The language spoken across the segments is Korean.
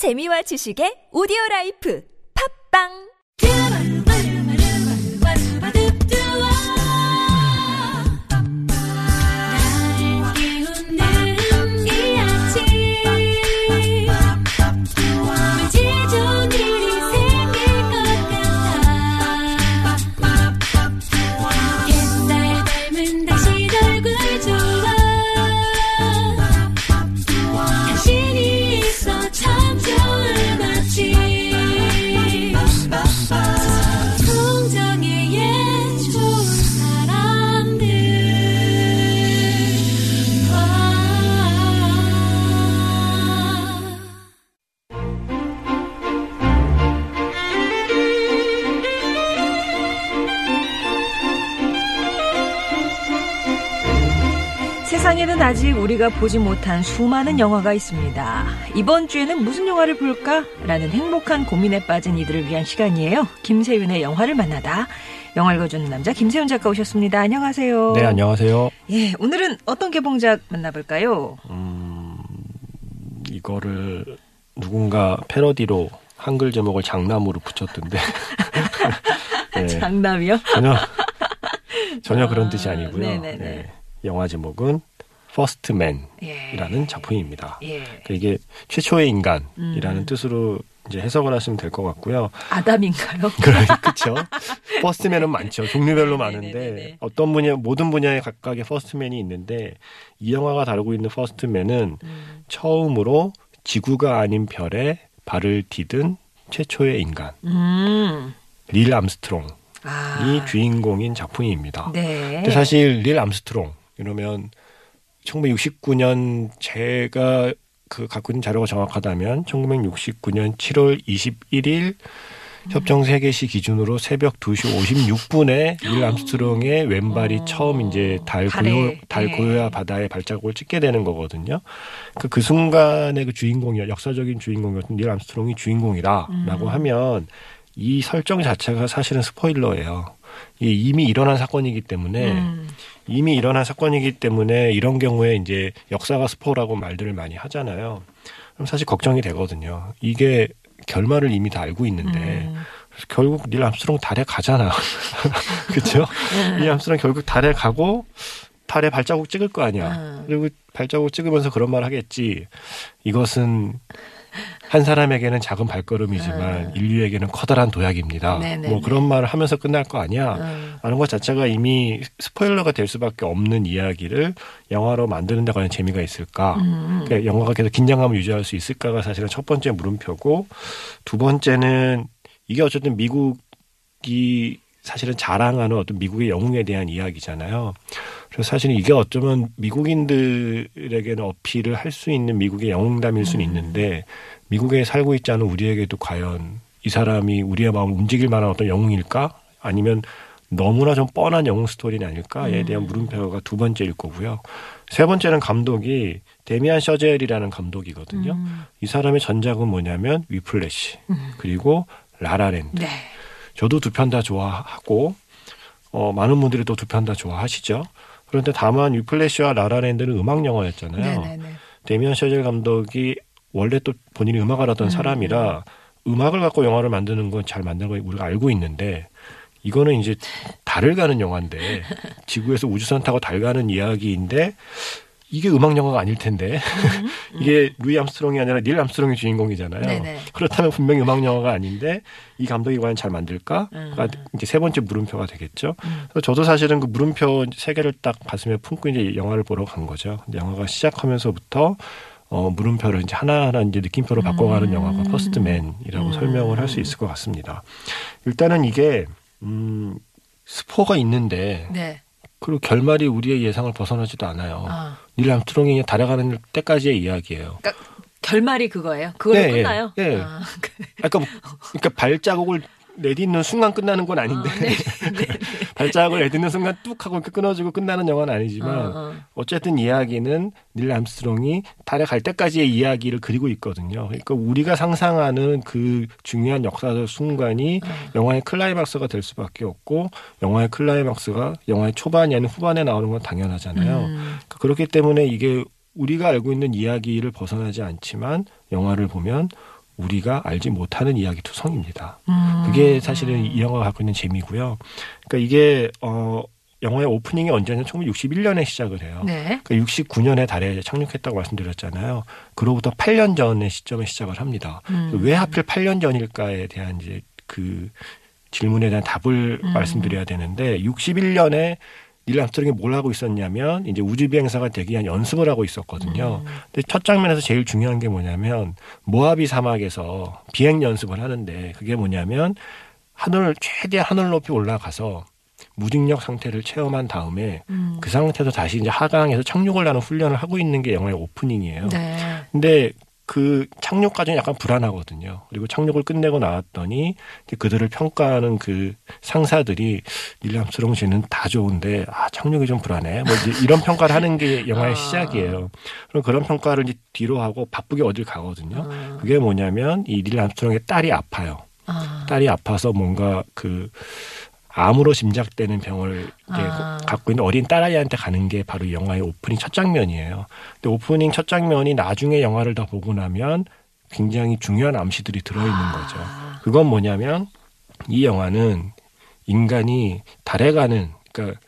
재미와 지식의 오디오 라이프. 팝빵 세상에는 아직 우리가 보지 못한 수많은 영화가 있습니다. 이번 주에는 무슨 영화를 볼까? 라는 행복한 고민에 빠진 이들을 위한 시간이에요. 김세윤의 영화를 만나다. 영화 읽어주는 남자 김세윤 작가 오셨습니다. 안녕하세요. 네, 안녕하세요. 예, 오늘은 어떤 개봉작 만나볼까요? 이거를 누군가 패러디로 한글 제목을 장남으로 붙였던데 네, 장남이요? 전혀 전혀 그런 아, 뜻이 아니고요. 네네네. 네, 영화 제목은 퍼스트맨이라는 예. 작품입니다. 예. 그러니까 이게 최초의 인간이라는 음. 뜻으로 이제 해석을 하시면 될 것 같고요. 아담인가요? 그렇죠. 퍼스트맨은 많죠. 종류별로 많은데 네네네네. 어떤 분야 모든 분야에 각각의 퍼스트맨이 있는데 이 영화가 다루고 있는 퍼스트맨은 음. 처음으로 지구가 아닌 별에 발을 디딘 최초의 인간 음. 닐 암스트롱이 아. 주인공인 작품입니다. 네. 근데 사실 닐 암스트롱 이러면 1969년 제가 그 갖고 있는 자료가 정확하다면 1969년 7월 21일 협정 세계시 기준으로 새벽 2시 56분에 닐 암스트롱의 왼발이 어. 처음 이제 달 고요 달 네. 고요의 바다에 발자국을 찍게 되는 거거든요. 그, 그 순간의 그 주인공이 역사적인 주인공이었던 닐 암스트롱이 주인공이다라고 음. 하면 이 설정 자체가 사실은 스포일러예요. 이미 일어난 사건이기 때문에 음. 이미 일어난 사건이기 때문에 이런 경우에 이제 역사가 스포라고 말들을 많이 하잖아요. 그럼 사실 걱정이 되거든요. 이게 결말을 이미 다 알고 있는데 음. 결국 닐 암스트롱 달에 가잖아. 그렇죠? 닐 암스트롱 결국 달에 가고 달에 발자국 찍을 거 아니야. 음. 그리고 발자국 찍으면서 그런 말 하겠지. 이것은 한 사람에게는 작은 발걸음이지만 음. 인류에게는 커다란 도약입니다. 네네네. 뭐 그런 말을 하면서 끝날 거 아니야. 음. 라는 것 자체가 이미 스포일러가 될 수밖에 없는 이야기를 영화로 만드는 데 과연 재미가 있을까? 음. 그러니까 영화가 계속 긴장감을 유지할 수 있을까가 사실은 첫 번째 물음표고 두 번째는 이게 어쨌든 미국이 사실은 자랑하는 어떤 미국의 영웅에 대한 이야기잖아요. 그래서 사실은 이게 어쩌면 미국인들에게는 어필을 할 수 있는 미국의 영웅담일 수는 있는데 미국에 살고 있지 않은 우리에게도 과연 이 사람이 우리의 마음을 움직일 만한 어떤 영웅일까? 아니면 너무나 좀 뻔한 영웅 스토리는 아닐까에 대한 물음표가 두 번째일 거고요. 세 번째는 감독이 데미안 셔젤이라는 감독이거든요. 음. 이 사람의 전작은 뭐냐면 위플래시 그리고 라라랜드. 네. 저도 두 편 다 좋아하고 어, 많은 분들이 또 두 편 다 좋아하시죠. 그런데 다만 위플래시와 라라랜드는 음악 영화였잖아요. 네네네. 데미안 셔젤 감독이 원래 또 본인이 음악을 하던 음, 사람이라 음악을 갖고 영화를 만드는 건 잘 만드는 거 우리가 알고 있는데 이거는 이제 달을 가는 영화인데 지구에서 우주선 타고 달 가는 이야기인데 이게 음악 영화가 아닐 텐데 이게 루이 암스트롱이 아니라 닐 암스트롱이 주인공이잖아요. 네네. 그렇다면 분명히 음악 영화가 아닌데 이 감독이 과연 잘 만들까가 음. 이제 세 번째 물음표가 되겠죠. 음. 그래서 저도 사실은 그 물음표 세 개를 딱 가슴에 품고 이제 영화를 보러 간 거죠. 근데 영화가 시작하면서부터 어, 물음표를 이제 하나하나 이제 느낌표로 바꿔가는 음. 영화가 퍼스트맨이라고 음. 설명을 할 수 있을 것 같습니다. 일단은 이게 음, 스포가 있는데 네. 그리고 결말이 우리의 예상을 벗어나지도 않아요. 아. 닐 암스트롱이 달에 가는 때까지의 이야기예요. 그러니까 결말이 그거예요. 그걸로 네, 끝나요? 예, 예. 아, 그- 아까 뭐- 그러니까 발자국을 내딛는 순간 끝나는 건 아닌데 아, 네. 발자국을 내딛는 순간 뚝 하고 이렇게 끊어지고 끝나는 영화는 아니지만 어, 어. 어쨌든 이야기는 닐 암스트롱이 달에 갈 때까지의 이야기를 그리고 있거든요. 그러니까 우리가 상상하는 그 중요한 역사적 순간이 어. 영화의 클라이막스가 될 수밖에 없고 영화의 클라이막스가 영화의 초반이 아닌 후반에 나오는 건 당연하잖아요. 음. 그러니까 그렇기 때문에 이게 우리가 알고 있는 이야기를 벗어나지 않지만 영화를 보면 우리가 알지 못하는 이야기 투성입니다. 음. 그게 사실은 이 영화가 갖고 있는 재미고요. 그러니까 이게 어 영화의 오프닝이 언제냐 1961년에 시작을 해요. 네. 그 69년에 달에 착륙했다고 말씀드렸잖아요. 그로부터 8년 전의 시점에 시작을 합니다. 음. 왜 하필 8년 전일까에 대한 이제 그 질문에 대한 답을 음. 말씀드려야 되는데 61년에 닐 암스트롱이 뭘 하고 있었냐면 이제 우주 비행사가 되기 위한 연습을 하고 있었거든요. 음. 근데 첫 장면에서 제일 중요한 게 뭐냐면 모하비 사막에서 비행 연습을 하는데 그게 뭐냐면 하늘 최대한 하늘 높이 올라가서 무중력 상태를 체험한 다음에 음. 그 상태에서 다시 이제 하강에서 착륙을 하는 훈련을 하고 있는 게 영화의 오프닝이에요. 네. 근데 그 착륙 과정이 약간 불안하거든요. 그리고 착륙을 끝내고 나왔더니 그들을 평가하는 그 상사들이 닐람스롱 씨는 다 좋은데 아 착륙이 좀 불안해. 뭐 이제 이런 평가를 하는 게 영화의 아. 시작이에요. 그럼 그런 평가를 이제 뒤로 하고 바쁘게 어딜 가거든요. 아. 그게 뭐냐면 이 닐람스롱의 딸이 아파요. 아. 딸이 아파서 뭔가 그 암으로 짐작되는 병을 아. 갖고 있는 어린 딸아이한테 가는 게 바로 이 영화의 오프닝 첫 장면이에요. 근데 오프닝 첫 장면이 나중에 영화를 더 보고 나면 굉장히 중요한 암시들이 들어있는 거죠. 아. 그건 뭐냐면 이 영화는 인간이 달에 가는 그러니까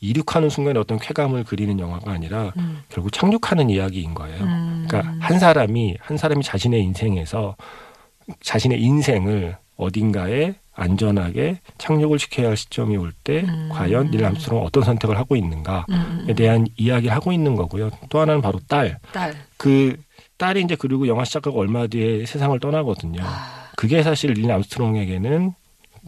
이륙하는 순간에 어떤 쾌감을 그리는 영화가 아니라 음. 결국 착륙하는 이야기인 거예요. 음. 그러니까 한 사람이 한 사람이 자신의 인생에서 자신의 인생을 어딘가에 안전하게 착륙을 시켜야 할 시점이 올때 음. 과연 닐 암스트롱은 어떤 선택을 하고 있는가에 음, 음. 대한 이야기를 하고 있는 거고요. 또 하나는 바로 딸. 딸. 그 딸이 이제 그리고 영화 시작하고 얼마 뒤에 세상을 떠나거든요. 아. 그게 사실 닐 암스트롱에게는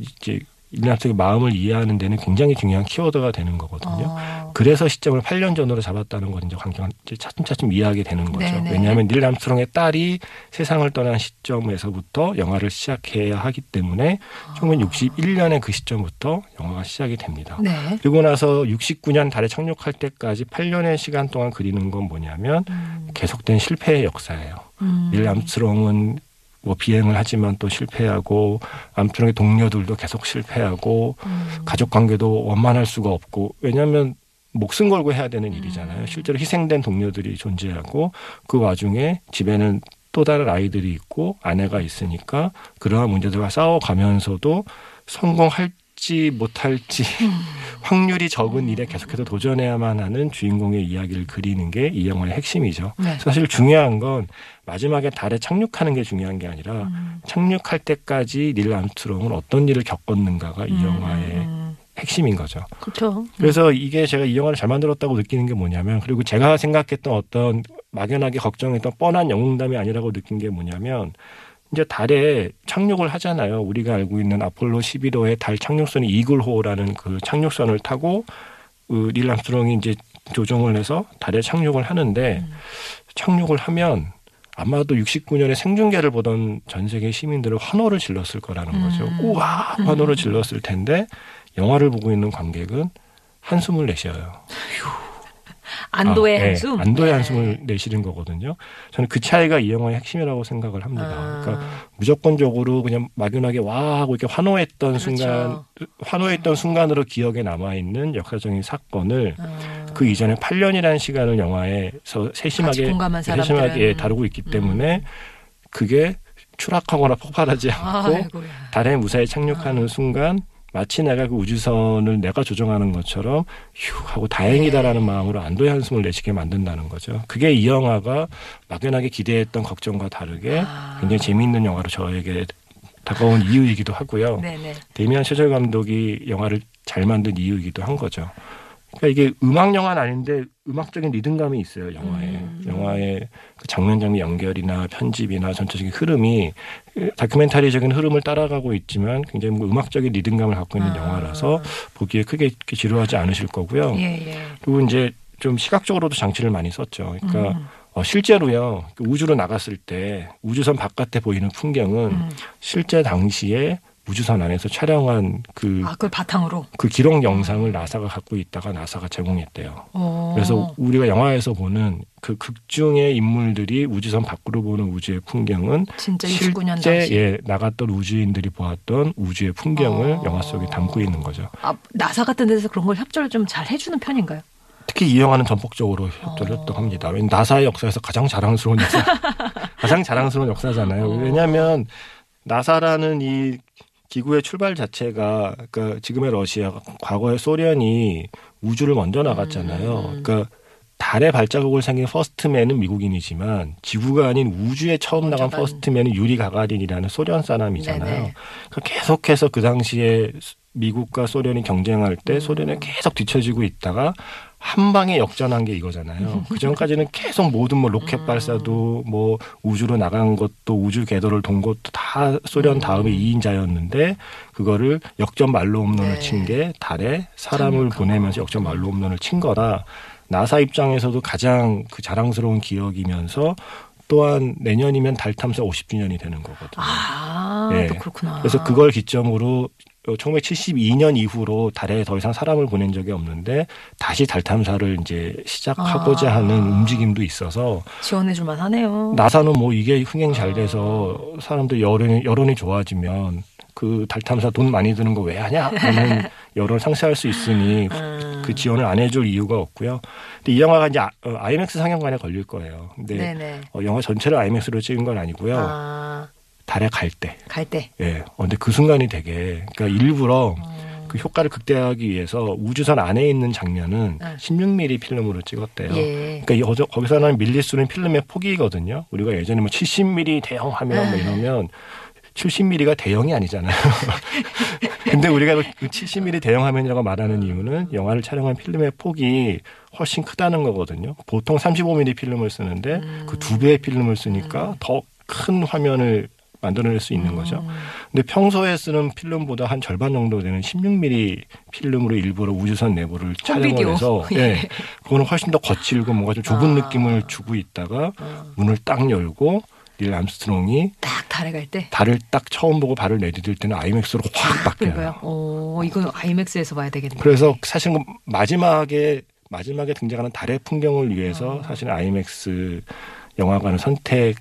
이제 닐 암스트롱의 마음을 이해하는 데는 굉장히 중요한 키워드가 되는 거거든요. 어. 그래서 시점을 8년 전으로 잡았다는 걸 이제 관객이 차츰차츰 이해하게 되는 거죠. 네네. 왜냐하면 닐 암스트롱의 딸이 세상을 떠난 시점에서부터 영화를 시작해야 하기 때문에 1961년의 그 시점부터 영화가 시작이 됩니다. 네. 그리고 나서 69년 달에 착륙할 때까지 8년의 시간 동안 그리는 건 뭐냐면 음. 계속된 실패의 역사예요. 음. 닐 암스트롱은 뭐 비행을 하지만 또 실패하고 암스트롱의 동료들도 계속 실패하고 음. 가족 관계도 원만할 수가 없고 왜냐하면 목숨 걸고 해야 되는 일이잖아요. 실제로 희생된 동료들이 존재하고 그 와중에 집에는 또 다른 아이들이 있고 아내가 있으니까 그러한 문제들과 싸워가면서도 성공할지 못할지 확률이 적은 일에 계속해서 도전해야만 하는 주인공의 이야기를 그리는 게 이 영화의 핵심이죠. 네. 사실 중요한 건 마지막에 달에 착륙하는 게 중요한 게 아니라 음. 착륙할 때까지 닐 암스트롱은 어떤 일을 겪었는가가 이 영화의 음. 핵심인 거죠. 그렇죠. 그래서 이게 제가 이 영화를 잘 만들었다고 느끼는 게 뭐냐면 그리고 제가 생각했던 어떤 막연하게 걱정했던 뻔한 영웅담이 아니라고 느낀 게 뭐냐면 이제 달에 착륙을 하잖아요. 우리가 알고 있는 아폴로 11호의 달 착륙선이 이글호라는 그 착륙선을 타고 그 닐 암스트롱이 이제 조종을 해서 달에 착륙을 하는데 음. 착륙을 하면 아마도 69년에 생중계를 보던 전 세계 시민들은 환호를 질렀을 거라는 거죠. 음. 우와 환호를 질렀을 텐데 영화를 보고 있는 관객은 한숨을 내쉬어요. 안도의 아, 네, 한숨. 안도의 네. 한숨을 내쉬는 거거든요. 저는 그 차이가 이 영화의 핵심이라고 생각을 합니다. 아. 그러니까 무조건적으로 그냥 막연하게 와 하고 이렇게 환호했던 그렇죠. 순간, 환호했던 순간으로 기억에 남아 있는 역사적인 사건을 어. 그 이전에 8년이라는 시간을 영화에서 세심하게. 세심하게 다루고 있기 때문에 그게 추락하거나 폭발하지 않고 아이고야. 달에 무사히 착륙하는 순간 마치 내가 그 우주선을 내가 조정하는 것처럼 휴 하고 다행이다라는 마음으로 안도의 한숨을 내쉬게 만든다는 거죠. 그게 이 영화가 막연하게 기대했던 걱정과 다르게 아. 굉장히 재미있는 영화로 저에게 다가온 이유이기도 하고요. 네네. 데미안 셔절 감독이 영화를 잘 만든 이유이기도 한 거죠. 그러니까 이게 음악 영화는 아닌데 음악적인 리듬감이 있어요 영화에 음. 영화의 그 장면 장면 연결이나 편집이나 전체적인 흐름이 다큐멘터리적인 흐름을 따라가고 있지만 굉장히 뭐 음악적인 리듬감을 갖고 있는 아. 영화라서 보기에 크게 지루하지 않으실 거고요. 예, 예. 그리고 이제 좀 시각적으로도 장치를 많이 썼죠. 그러니까 음. 어, 실제로요 그 우주로 나갔을 때 우주선 바깥에 보이는 풍경은 음. 실제 당시에 우주선 안에서 촬영한 그 아, 그걸 바탕으로. 그 기록 영상을 나사가 갖고 있다가 나사가 제공했대요. 어. 그래서 우리가 영화에서 보는 그 극중의 인물들이 우주선 밖으로 보는 우주의 풍경은 진짜 69년 실제 당시. 예, 나갔던 우주인들이 보았던 우주의 풍경을 어. 영화 속에 담고 있는 거죠. 아, 나사 같은 데서 그런 걸 협조를 좀 잘 해주는 편인가요? 특히 이 영화는 전폭적으로 협조를 어. 했다고 합니다. 왜냐면 나사의 역사에서 가장 자랑스러운 역사, 가장 자랑스러운 역사잖아요. 어. 왜냐하면 나사라는 이 기구의 출발 자체가 그러니까 지금의 러시아, 과거의 소련이 우주를 먼저 나갔잖아요. 음. 그러니까 달에 발자국을 새긴 first man은 미국인이지만 지구가 아닌 우주에 처음 나간 나간. first man은 유리 가가린이라는 소련 사람이잖아요. 네네. 그러니까 계속해서 그 당시에 미국과 소련이 경쟁할 때 음. 소련에 계속 뒤처지고 있다가 한 방에 역전한 게 이거잖아요. 그 전까지는 계속 모든 뭐 음. 로켓 발사도 뭐 우주로 나간 것도 우주 궤도를 돈 것도 다 소련 다음에 음. 2인자였는데 그거를 역전 말로 홈런을 네. 친게 달에 사람을 그러니까. 보내면서 역전 말로 홈런을 친 거라 나사 입장에서도 가장 그 자랑스러운 기억이면서 또한 내년이면 달 탐사 50주년이 되는 거거든요. 아, 예. 또 그렇구나. 그래서 그걸 기점으로 1972년 이후로 달에 더 이상 사람을 보낸 적이 없는데 다시 달 탐사를 이제 시작하고자 아. 하는 움직임도 있어서 지원해 줄만 하네요. 나사는 뭐 이게 흥행 잘 돼서 사람들 여론이, 여론이 좋아지면 그달 탐사 돈 많이 드는 거 왜 하냐 하는 여론을 상쇄할 수 있으니 음. 그 지원을 안 해줄 이유가 없고요. 근데 이 영화가 이제 아- 어, IMAX 상영관에 걸릴 거예요. 근데 네네. 어, 영화 전체를 IMAX로 찍은 건 아니고요. 아, 달에 갈 때. 갈 때. 예. 어, 근데 그 순간이 되게, 그러니까 일부러 음. 그 효과를 극대화하기 위해서 우주선 안에 있는 장면은 네. 16mm 필름으로 찍었대요. 예. 그러니까 이 어저- 거기서 나는 밀리수는 필름의 폭이거든요. 우리가 예전에 뭐 70mm 대형 화면 뭐 네. 이러면 70mm가 대형이 아니잖아요. 근데 우리가 그 70mm 대형 화면이라고 말하는 이유는 영화를 촬영한 필름의 폭이 훨씬 크다는 거거든요. 보통 35mm 필름을 쓰는데 음. 그두 배의 필름을 쓰니까 더큰 화면을 만들어낼 수 있는 거죠. 음. 근데 평소에 쓰는 필름보다 한 절반 정도 되는 16mm 필름으로 일부러 우주선 내부를 촬영을 홈비디오. 해서 예. 그거는 훨씬 더 거칠고 뭔가 좀 좁은 아. 느낌을 주고 있다가 어. 문을 딱 열고 닐 암스트롱이 딱 달에 갈 때. 달을 딱 처음 보고 발을 내디딜 때는 아이맥스로 확? 바뀌어요. 어, 이건 IMAX에서 봐야 되겠네요. 그래서 사실 은 마지막에 마지막에 등장하는 달의 풍경을 위해서 어. 사실은 아이맥스 영화관을 선택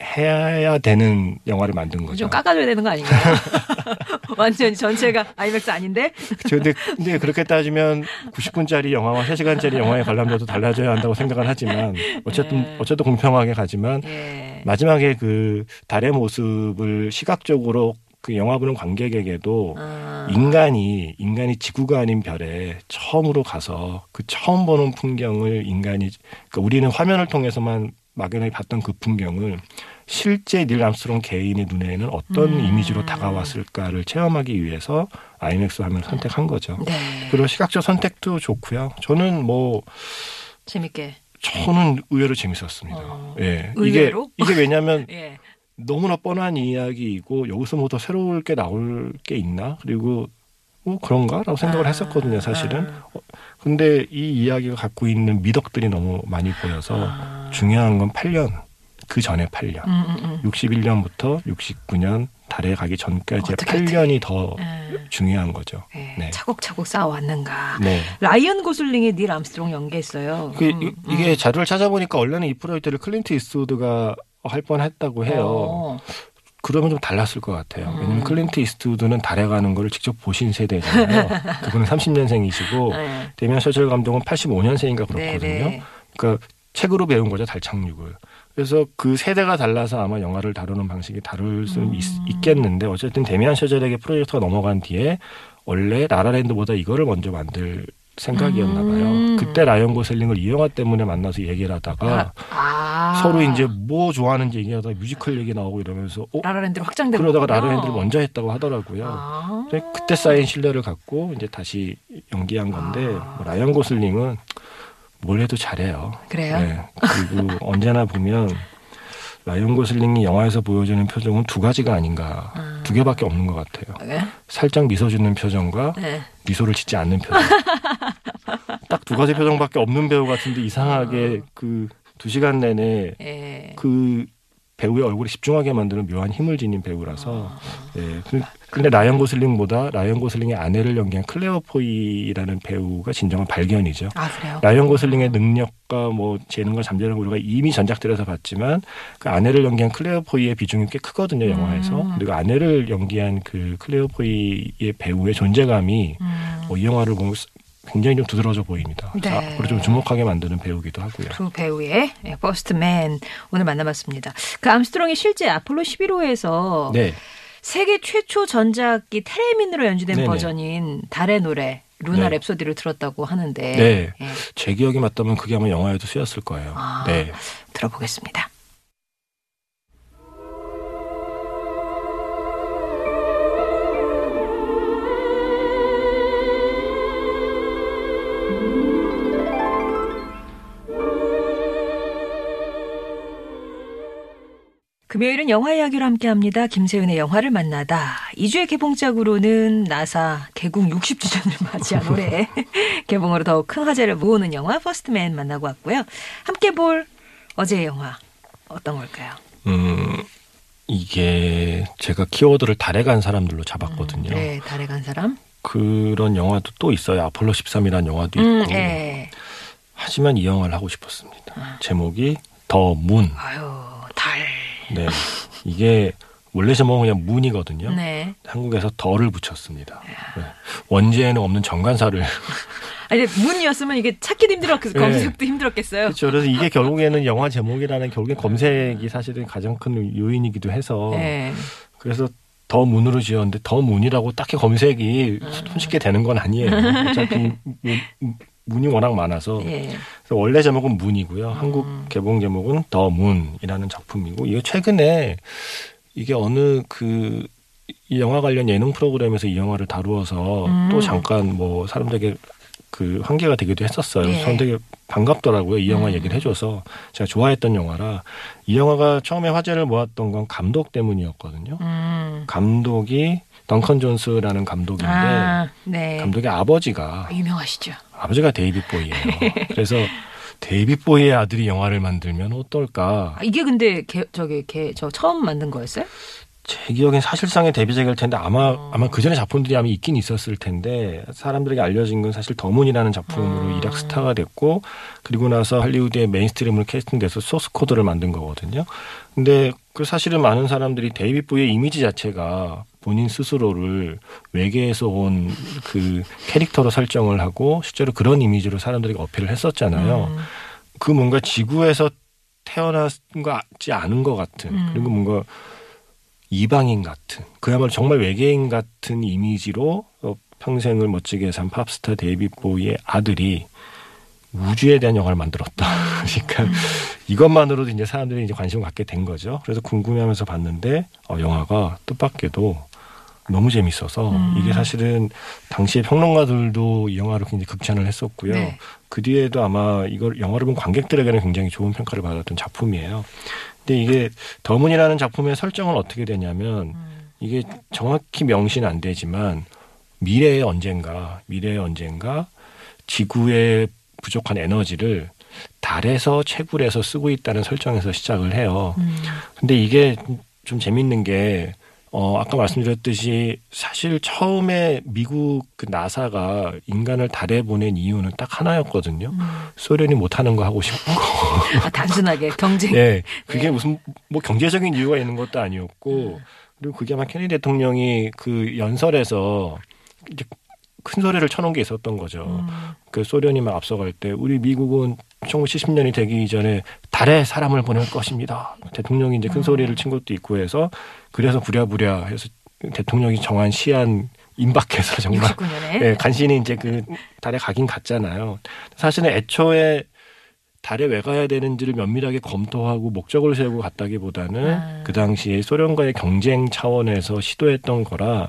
해야 되는 영화를 만든 거죠. 좀 깎아줘야 되는 거 아닌가요? 완전히 전체가 IMAX 아닌데? 근데, 근데 그렇게 따지면 90분짜리 영화와 3시간짜리 영화의 관람료도 달라져야 한다고 생각을 하지만 어쨌든 네. 어쨌든 공평하게 가지만 예. 마지막에 그 달의 모습을 시각적으로 그 영화 보는 관객에게도 아. 인간이 인간이 지구가 아닌 별에 처음으로 가서 그 처음 보는 풍경을 인간이 그러니까 우리는 화면을 통해서만 막연하게 봤던 그 풍경을 실제 닐 암스트롱 개인의 눈에는 어떤 음. 이미지로 다가왔을까를 체험하기 위해서 아이맥스 화면을 선택한 거죠. 네. 그리고 시각적 선택도 좋고요. 저는 뭐 재밌게. 저는 의외로 재밌었습니다. 어, 예. 의외로? 이게 이게 왜냐하면 예. 너무나 뻔한 이야기이고 여기서 뭐 더 새로울 게 나올 게 있나 그리고 뭐 그런가라고 생각을 아, 했었거든요 사실은 아. 어, 근데 이 이야기가 갖고 있는 미덕들이 너무 많이 보여서 아. 중요한 건 8년 그 전에 8년 음, 음, 음. 61년부터 69년 달에 가기 전까지 어떻게, 8년이 더 예. 중요한 거죠 예. 네. 차곡차곡 쌓아왔는가. 네. 라이언 고슬링이 닐 암스트롱 연기했어요. 그, 음, 이- 음. 이게 자료를 찾아보니까 원래는 이 프로젝트를 클린트 이스트우드가 할 뻔했다고 해요. 어. 그러면 좀 달랐을 것 같아요. 음. 왜냐면 클린트 이스트우드는 달에 가는 거를 직접 보신 세대잖아요. 그분은 30년생이시고 네. 데미안 셔즐 감독은 85년생인가 그렇거든요. 네, 네. 그러니까 책으로 배운 거죠 달 착륙을. 그래서 그 세대가 달라서 아마 영화를 다루는 방식이 다를 있, 음. 겠는데 어쨌든 데미안 셔즐에게 프로젝트가 넘어간 뒤에 원래 라라랜드보다 이거를 먼저 만들 생각이었나 봐요. 음. 그때 라이언 고슬링을 이 영화 때문에 만나서 얘기를 하다가 아. 서로 이제 뭐 좋아하는지 얘기하다가 뮤지컬 얘기 나오고 이러면서 어? 라라랜드로 확장된 그러다가. 라라랜드를 먼저 했다고 하더라고요. 아. 그때 쌓인 신뢰를 갖고 이제 다시 연기한 건데 아. 뭐 라이언 고슬링은 뭘 해도 잘해요. 그래요? 네. 그리고 언제나 보면 라이언 고슬링이 영화에서 보여주는 표정은 두 가지가 아닌가 아. 두 개밖에 없는 것 같아요. 네. 살짝 미소 짓는 표정과 네. 미소를 짓지 않는 표정. 딱 두 가지 표정밖에 없는 배우 같은데 이상하게 그 두 시간 내내 예. 그 배우의 얼굴에 집중하게 만드는 묘한 힘을 지닌 배우라서 아. 예. 그- 근데 라이언 고슬링보다 라이언 고슬링의 아내를 연기한 클레어 포이라는 배우가 진정한 발견이죠. 아 그래요? 라이언 고슬링의 능력과 뭐 재능과 잠재력을 우리가 이미 전작들에서 봤지만 그 아내를 연기한 클레어 포이의 비중이 꽤 크거든요 영화에서 음. 그리고 아내를 연기한 그 클레어 포이의 배우의 존재감이 음. 뭐 이 영화를 보면 굉장히 좀 두드러져 보입니다. 네. 자, 앞으로 좀 주목하게 만드는 배우기도 하고요. 두 배우의 예, 퍼스트맨 오늘 만나봤습니다. 그 암스트롱이 실제 아폴로 11호에서 네. 세계 최초 전자악기 테레민으로 연주된 네네. 버전인 달의 노래 Lunar 네. Rhapsody를 들었다고 하는데 네. 예, 제 기억이 맞다면 그게 아마 영화에도 쓰였을 거예요. 아. 네. 들어보겠습니다. 금요일은 영화 이야기로 함께합니다. 김세윤의 영화를 만나다. 이 주의 개봉작으로는 나사 개국 60주년을 맞이한 올해 개봉으로 더욱 큰 화제를 모으는 영화 퍼스트맨 만나고 왔고요. 함께 볼 어제의 영화 어떤 걸까요? 음, 이게 제가 키워드를 달에 간 사람들로 잡았거든요. 네, 달에 간 사람. 그런 영화도 또 있어요. 아폴로 13이라는 영화도 음, 있고. 예. 하지만 이 영화를 하고 싶었습니다. 제목이 더 문. 아유, 달. 네. 이게 원래 제목은 그냥 문이거든요. 네. 한국에서 더를 붙였습니다. 네. 원제에는 없는 정관사를. 아니, 문이었으면 이게 찾기도 힘들었, 네. 검색도 힘들었겠어요. 그렇죠. 그래서 이게 결국에는 영화 제목이라는 결국엔 검색이 사실은 가장 큰 요인이기도 해서 네. 그래서 더 문으로 지었는데 더 문이라고 딱히 검색이 손쉽게 되는 건 아니에요. 어차피 문- 문이 워낙 많아서 예. 원래 제목은 문이고요. 한국 개봉 제목은 더 문이라는 작품이고 이거 최근에 이게 어느 그 이 영화 관련 예능 프로그램에서 이 영화를 다루어서 음. 또 잠깐 뭐 사람들에게 그 환기가 되기도 했었어요. 예. 저는 되게 반갑더라고요. 이 영화 음. 얘기를 해줘서 제가 좋아했던 영화라 이 영화가 처음에 화제를 모았던 건 감독 때문이었거든요. 음. 감독이 덩컨 존스라는 감독인데 아, 네. 감독의 아버지가 유명하시죠. 아버지가 데이빗 보위예요. 그래서 데이빗 보위의 아들이 영화를 만들면 어떨까? 아, 이게 근데 개, 저기 개, 저 처음 만든 거였어요? 제 기억엔 사실상의 데뷔작일 텐데 아마 어. 아마 그 전에 작품들이 아마 있긴 있었을 텐데 사람들에게 알려진 건 사실 더 문이라는 작품으로 음. 일약 스타가 됐고 그리고 나서 할리우드의 mainstream으로 캐스팅돼서 소스 코드를 만든 거거든요. 근데 그 사실은 많은 사람들이 데이빗 보위의 이미지 자체가 본인 스스로를 외계에서 온 그 캐릭터로 설정을 하고 실제로 그런 이미지로 사람들에게 어필을 했었잖아요. 음. 그 뭔가 지구에서 태어난 것 같지 않은 것 같은 음. 그리고 뭔가 이방인 같은 그야말로 정말 외계인 같은 이미지로 어, 평생을 멋지게 산 팝스타 데이빗 보이의 아들이 우주에 대한 영화를 만들었다. 그러니까 이것만으로도 이제 사람들이 이제 관심을 갖게 된 거죠. 그래서 궁금해하면서 봤는데 어, 영화가 뜻밖에도 너무 재밌어서 음. 이게 사실은 당시에 평론가들도 이 영화를 굉장히 극찬을 했었고요. 네. 그 뒤에도 아마 이걸 영화를 본 관객들에게는 굉장히 좋은 평가를 받았던 작품이에요. 근데 이게 더문이라는 작품의 설정은 어떻게 되냐면 음. 이게 정확히 명시는 안 되지만 미래의 언젠가 미래의 언젠가 지구의 부족한 에너지를 달에서 채굴해서 쓰고 있다는 설정에서 시작을 해요. 음. 근데 이게 좀 재밌는 게 어, 아까 말씀드렸듯이 사실 처음에 미국 그 나사가 인간을 달에 보낸 이유는 딱 하나였거든요. 음. 소련이 못하는 거 하고 싶고. 아, 단순하게 경쟁. 예. 그게 네. 무슨 뭐 경제적인 이유가 있는 것도 아니었고. 그리고 그게 아마 케네디 대통령이 그 연설에서 이제 큰 소리를 쳐놓은 게 있었던 거죠. 음. 그 소련이 막 앞서갈 때 우리 미국은 1970년이 되기 이전에 달에 사람을 보낼 것입니다. 대통령이 이제 큰 소리를 친 것도 있고 해서 그래서 부랴부랴 해서 대통령이 정한 시한 임박해서 정말 69년에. 예, 간신히 이제 그 달에 가긴 갔잖아요. 사실은 애초에 달에 왜 가야 되는지를 면밀하게 검토하고 목적을 세우고 갔다기보다는 아. 그 당시에 소련과의 경쟁 차원에서 시도했던 거라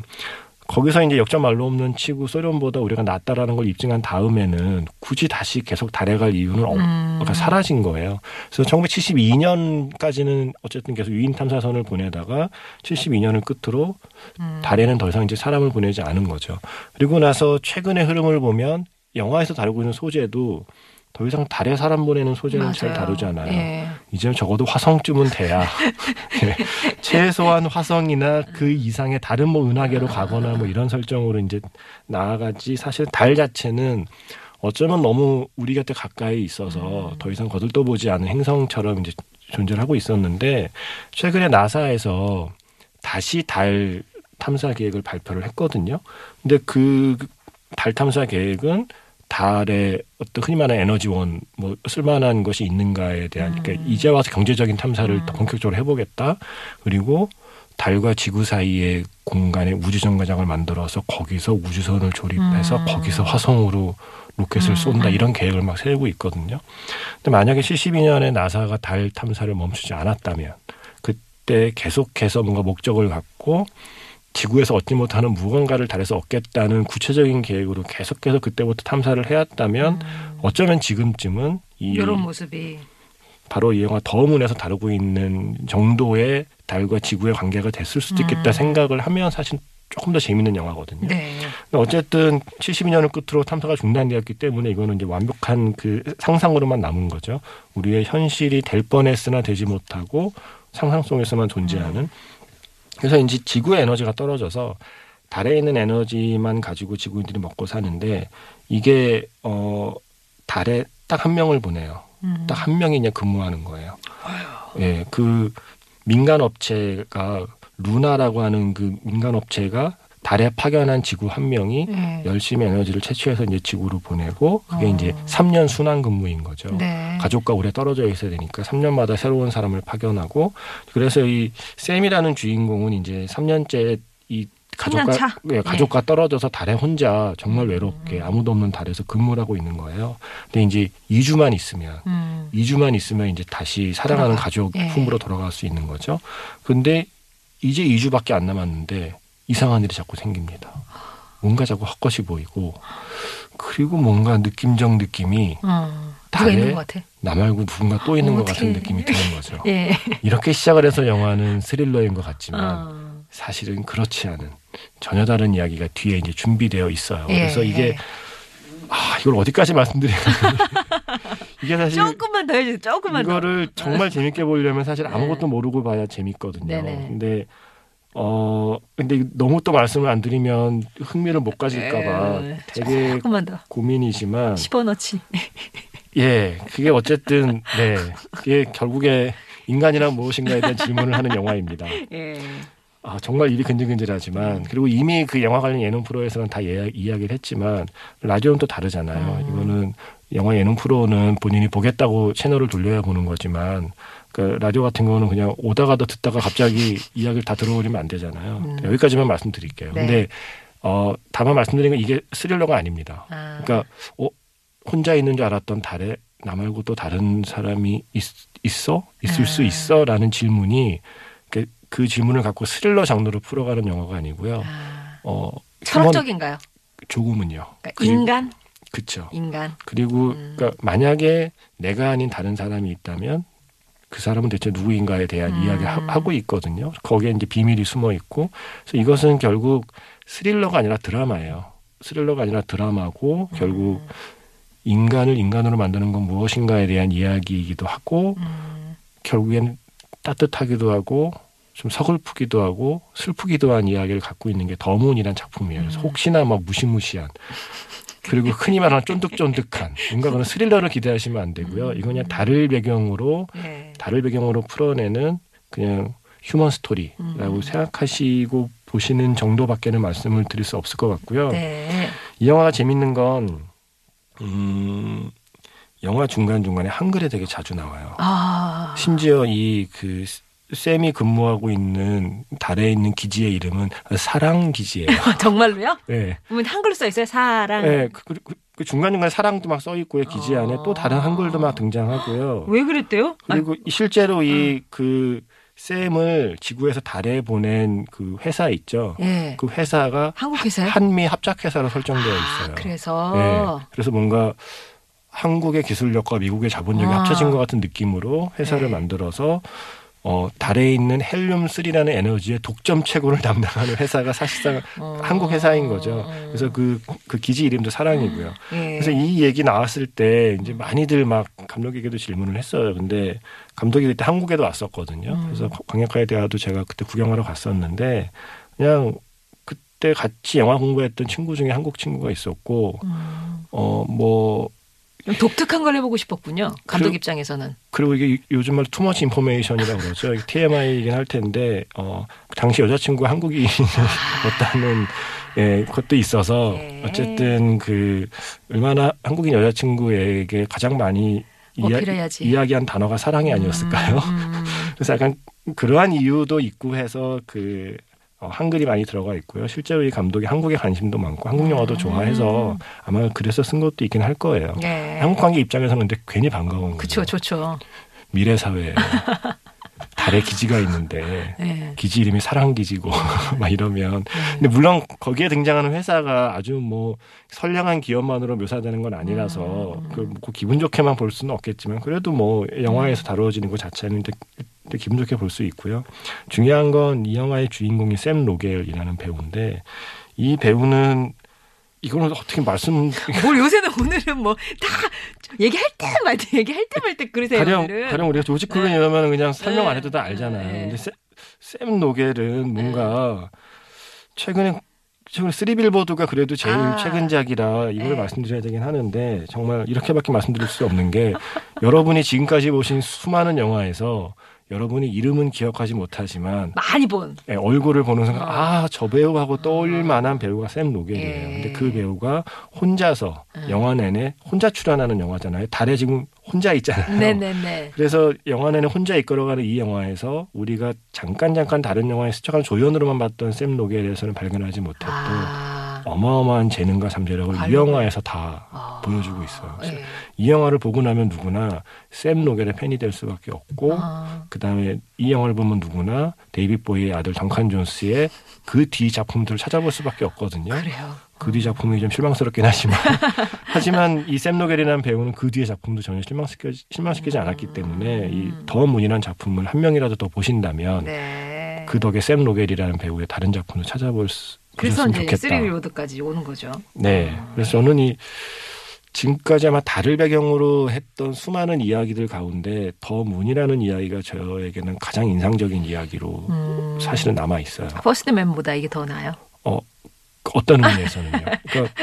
거기서 이제 역전 말로 없는 치고 소련보다 우리가 낫다라는 걸 입증한 다음에는 굳이 다시 계속 달에 갈 이유는 없, 음. 그러니까 사라진 거예요. 그래서 1972년까지는 어쨌든 계속 유인 탐사선을 보내다가 72년을 끝으로 음. 달에는 더 이상 이제 사람을 보내지 않은 거죠. 그리고 나서 최근의 흐름을 보면 영화에서 다루고 있는 소재도 더 이상 달에 사람 보내는 소재는 잘 맞아요. 다루지 않아요. 예. 이제 적어도 화성쯤은 돼야 예. 최소한 화성이나 그 이상의 다른 뭐 은하계로 가거나 뭐 이런 설정으로 이제 나아가지 사실 달 자체는 어쩌면 너무 우리 곁에 가까이 있어서 더 이상 거들떠 보지 않은 행성처럼 이제 존재를 하고 있었는데 최근에 나사에서 다시 달 탐사 계획을 발표를 했거든요. 근데 그 달 탐사 계획은 달에 어떤 흔히 말하는 에너지원 뭐 쓸만한 것이 있는가에 대한 음. 그러니까 이제 와서 경제적인 탐사를 음. 더 본격적으로 해보겠다. 그리고 달과 지구 사이의 공간에 우주 정거장을 만들어서 거기서 우주선을 조립해서 음. 거기서 화성으로 로켓을 음. 쏜다 이런 계획을 막 세우고 있거든요. 근데 만약에 72년에 나사가 달 탐사를 멈추지 않았다면 그때 계속해서 뭔가 목적을 갖고 지구에서 얻지 못하는 무언가를 달에서 얻겠다는 구체적인 계획으로 계속해서 그때부터 탐사를 해왔다면 어쩌면 지금쯤은 이 이런 모습이 바로 이 영화 더문에서 다루고 있는 정도의 달과 지구의 관계가 됐을 수도 있겠다 음. 생각을 하면 사실 조금 더 재밌는 영화거든요. 네. 근데 어쨌든 72년을 끝으로 탐사가 중단되었기 때문에 이거는 이제 완벽한 그 상상으로만 남은 거죠. 우리의 현실이 될 뻔했으나 되지 못하고 상상 속에서만 존재하는. 그래서 이제 지구의 에너지가 떨어져서 달에 있는 에너지만 가지고 지구인들이 먹고 사는데 이게 어 달에 딱 한 명을 보내요. 음. 딱한 명이 그냥 근무하는 거예요. 예, 그 민간 업체가 루나라고 하는 그 민간 업체가 달에 파견한 지구 한 명이 네. 열심히 에너지를 채취해서 이제 지구로 보내고 그게 어. 이제 3년 순환 근무인 거죠. 네. 가족과 오래 떨어져 있어야 되니까 3년마다 새로운 사람을 파견하고 그래서 이 샘이라는 주인공은 이제 3년째 이 가족과 3년 차? 예, 가족과 떨어져서 달에 혼자 정말 음. 외롭게 아무도 없는 달에서 근무를 하고 있는 거예요. 근데 이제 2주만 있으면 음. 2주만 있으면 이제 다시 사랑하는 돌아가. 가족 예. 품으로 돌아갈 수 있는 거죠. 근데 이제 2주밖에 안 남았는데 이상한 일이 자꾸 생깁니다. 뭔가 자꾸 헛것이 보이고 그리고 뭔가 느낌적 느낌이 어. 달에 있는 것 같아. 나 말고 누군가 또 있는 것 어떡해. 같은 느낌이 드는 거죠. 예. 이렇게 시작을 해서 영화는 스릴러인 것 같지만 어. 사실은 그렇지 않은 전혀 다른 이야기가 뒤에 이제 준비되어 있어요. 예. 그래서 이게 아 이걸 어디까지 말씀드려야 이게 사실 조금만 더 해주세요. 조금만 더. 이거를 정말 재밌게 보려면 사실 아무것도 모르고 봐야 재밌거든요. 네네. 근데 어 근데 너무 또 말씀을 안 드리면 흥미를 못 가질까봐 에, 되게. 고민이지만 집어넣지. 예 그게 어쨌든 네 그게 결국에 인간이란 무엇인가에 대한 질문을 하는 영화입니다. 예. 아 정말 일이 근질근질하지만 그리고 이미 그 영화 관련 예능 프로에서는 다 예, 이야기를 했지만 라디오는 또 다르잖아요. 음. 이거는 영화 예능 프로는 본인이 보겠다고 채널을 돌려야 보는 거지만 그 라디오 같은 경우는 그냥 오다가도 듣다가 갑자기 이야기를 다 들어버리면 안 되잖아요. 음. 여기까지만 말씀드릴게요. 네. 근데 어 다만 말씀드린 건 이게 스릴러가 아닙니다. 아. 그러니까 어, 혼자 있는 줄 알았던 달에 나 말고 또 다른 사람이 있, 어 있을 수 아. 있어?라는 질문이 그, 그 질문을 갖고 스릴러 장르로 풀어가는 영화가 아니고요. 아. 어 철학적인가요? 조금은요. 그러니까 그리고- 인간? 그쵸. 인간. 그리고 음. 그러니까 만약에 내가 아닌 다른 사람이 있다면 그 사람은 대체 누구인가에 대한 음. 이야기를 하- 하고 있거든요. 거기에 이제 비밀이 숨어 있고 그래서 이것은 결국 스릴러가 아니라 드라마예요. 스릴러가 아니라 드라마고 결국 인간을 인간으로 만드는 건 무엇인가에 대한 이야기이기도 하고 음. 결국엔 따뜻하기도 하고 좀 서글프기도 하고 슬프기도 한 이야기를 갖고 있는 게 더문이란 작품이에요. 그래서 음. 혹시나 막 무시무시한 그리고 흔히 말하는 쫀득쫀득한 뭔가 그런 스릴러를 기대하시면 안 되고요. 이건 그냥 달을 배경으로 예. 달을 배경으로 풀어내는 그냥 휴먼 스토리라고 음. 생각하시고 보시는 정도밖에는 말씀을 드릴 수 없을 것 같고요. 네. 이 영화가 재밌는 건 음, 영화 중간 중간에 한글에 되게 자주 나와요. 아. 심지어 이 그 쌤이 근무하고 있는 달에 있는 기지의 이름은 사랑 기지예요. 정말로요? 네. 그러면 한글로 써 있어요. 사랑. 네. 그, 그, 그, 그 중간중간 사랑도 막 써 있고요. 기지 안에 또 다른 한글도 막 등장하고요. 왜 그랬대요? 그리고 이 실제로 이그 쌤을 지구에서 달에 보낸 그 회사 있죠. 아, 예. 그 회사가 한국 회사요? 한미 합작 회사로 설정되어 있어요. 아, 그래서 네. 그래서 뭔가 한국의 기술력과 미국의 자본력이 아. 합쳐진 것 같은 느낌으로 회사를 네. 만들어서 어, 달에 있는 헬륨3라는 에너지의 독점 채굴을 담당하는 회사가 사실상 어. 한국 회사인 거죠. 그래서 그, 그 기지 이름도 사랑이고요. 예. 그래서 이 얘기 나왔을 때 이제 많이들 막 감독에게도 질문을 했어요. 근데 감독이 그때 한국에도 왔었거든요. 음. 그래서 광역화의 대화도 제가 그때 구경하러 갔었는데 그냥 그때 같이 영화 공부했던 친구 중에 한국 친구가 있었고 음. 어뭐좀 독특한 걸 해보고 싶었군요. 감독 그- 입장에서는. 그리고 이게 요즘 말 투머치 인포메이션이라고 그러죠. TMI이긴 할 텐데 어 당시 여자친구가 한국인이었다는 예, 것도 있어서 예. 어쨌든 그 얼마나 한국인 여자친구에게 가장 많이 이야, 어필해야지. 이야 기한 단어가 사랑이 아니었을까요? 음, 그래서 약간 그러한 이유도 있고 해서 그 어, 한글이 많이 들어가 있고요. 실제로 이 감독이 한국에 관심도 많고 한국 영화도 좋아해서 아마 그래서 쓴 것도 있긴 할 거예요. 네. 한국 관객 입장에서는 근데 괜히 반가운 거죠. 좋죠. 미래 사회에 달에 기지가 있는데 네. 기지 이름이 사랑 기지고 막 이러면 근데 물론 거기에 등장하는 회사가 아주 뭐 선량한 기업만으로 묘사되는 건 아니라서 음. 그, 그 기분 좋게만 볼 수는 없겠지만 그래도 뭐 영화에서 다루어지는 것 자체는 이제 이제 기분 좋게 볼 수 있고요. 중요한 건 이 영화의 주인공이 샘 로겔이라는 배우인데 이 배우는 이거는 어떻게 말씀 뭘 요새는 오늘은 뭐 다 얘기할 때말 때 얘기할 때말때 그러세요. 가령 오늘은. 가령 우리가 조지 클루니 이러면 그냥 설명 안 네. 해도 다 알잖아요. 네. 근데 세- 샘 록웰은 뭔가 최근에 최근 쓰리 빌보드가 그래도 제일 아. 최근작이라 이걸 네. 말씀드려야 되긴 하는데 정말 이렇게밖에 말씀드릴 수 없는 게 여러분이 지금까지 보신 수많은 영화에서 여러분이 이름은 기억하지 못하지만 많이 본. 예, 얼굴을 보는 순간 어. 아저 배우하고 떠올릴 만한 배우가 샘 로겔이에요. 예. 근데 그 배우가 혼자서 음. 영화 내내 혼자 출연하는 영화잖아요. 달에 지금 혼자 있잖아요. 네네네. 그래서 영화 내내 혼자 이끌어가는 이 영화에서 우리가 잠깐 잠깐 다른 영화에 스쳐가는 조연으로만 봤던 샘 로겔에 대해서는 발견하지 못했던 아. 어마어마한 재능과 잠재력을 이. 영화에서 다 아. 보여주고 있어요. 예. 이 영화를 보고 나면 누구나 샘 록웰의 팬이 될 수밖에 없고 아. 그 다음에 이 영화를 보면 누구나 데이빗 보이의 아들 던칸 존스의 그 뒤 작품들을 찾아볼 수밖에 없거든요. 그래요. 그 뒤 작품이 좀 실망스럽긴 하지만 하지만 이 샘 록웰이라는 배우는 그 뒤의 작품도 전혀 실망시켜, 실망시키지 않았기 때문에 이 더 문이라는 작품을 한 명이라도 더 보신다면 네. 그 덕에 샘 록웰이라는 배우의 다른 작품도 찾아볼 수 그래서 이제 좋겠다. 쓰리 빌보드까지 오는 거죠. 네. 그래서 저는 이 지금까지 아마 달을 배경으로 했던 수많은 이야기들 가운데 더 문이라는 이야기가 저에게는 가장 인상적인 이야기로 음. 사실은 남아 있어요. 퍼스트맨보다 이게 더 나아요. 어, 어떤 의미에서는요. 그러니까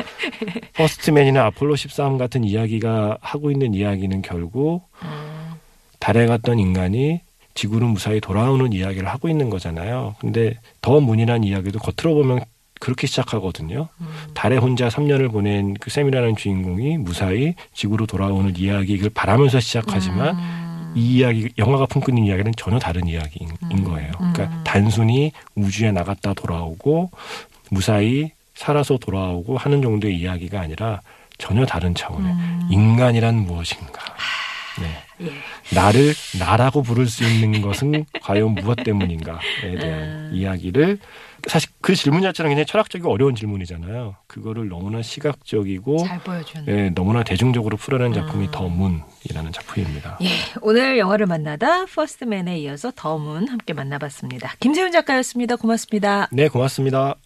퍼스트맨이나 아폴로 13 같은 이야기가 하고 있는 이야기는 결국 음. 달에 갔던 인간이 지구로 무사히 돌아오는 이야기를 하고 있는 거잖아요. 근데 더 문이라는 이야기도 겉으로 보면 그렇게 시작하거든요. 음. 달에 혼자 3년을 보낸 그 샘이라는 주인공이 무사히 지구로 돌아오는 이야기를 바라면서 시작하지만 음. 이 이야기 영화가 품고 있는 이야기는 전혀 다른 이야기인 음. 거예요. 그러니까 음. 단순히 우주에 나갔다 돌아오고 무사히 살아서 돌아오고 하는 정도의 이야기가 아니라 전혀 다른 차원의 음. 인간이란 무엇인가. 네. 예. 나를 나라고 부를 수 있는 것은 과연 무엇 때문인가에 대한 음. 이야기를 사실 그 질문 자체는 굉장히 철학적이고 어려운 질문이잖아요. 그거를 너무나 시각적이고 잘 보여준. 예, 너무나 대중적으로 풀어낸 작품이 음. 더 문이라는 작품입니다. 예, 오늘 영화를 만나다 퍼스트맨에 이어서 더문 함께 만나봤습니다. 김세윤 작가였습니다. 고맙습니다. 네, 고맙습니다.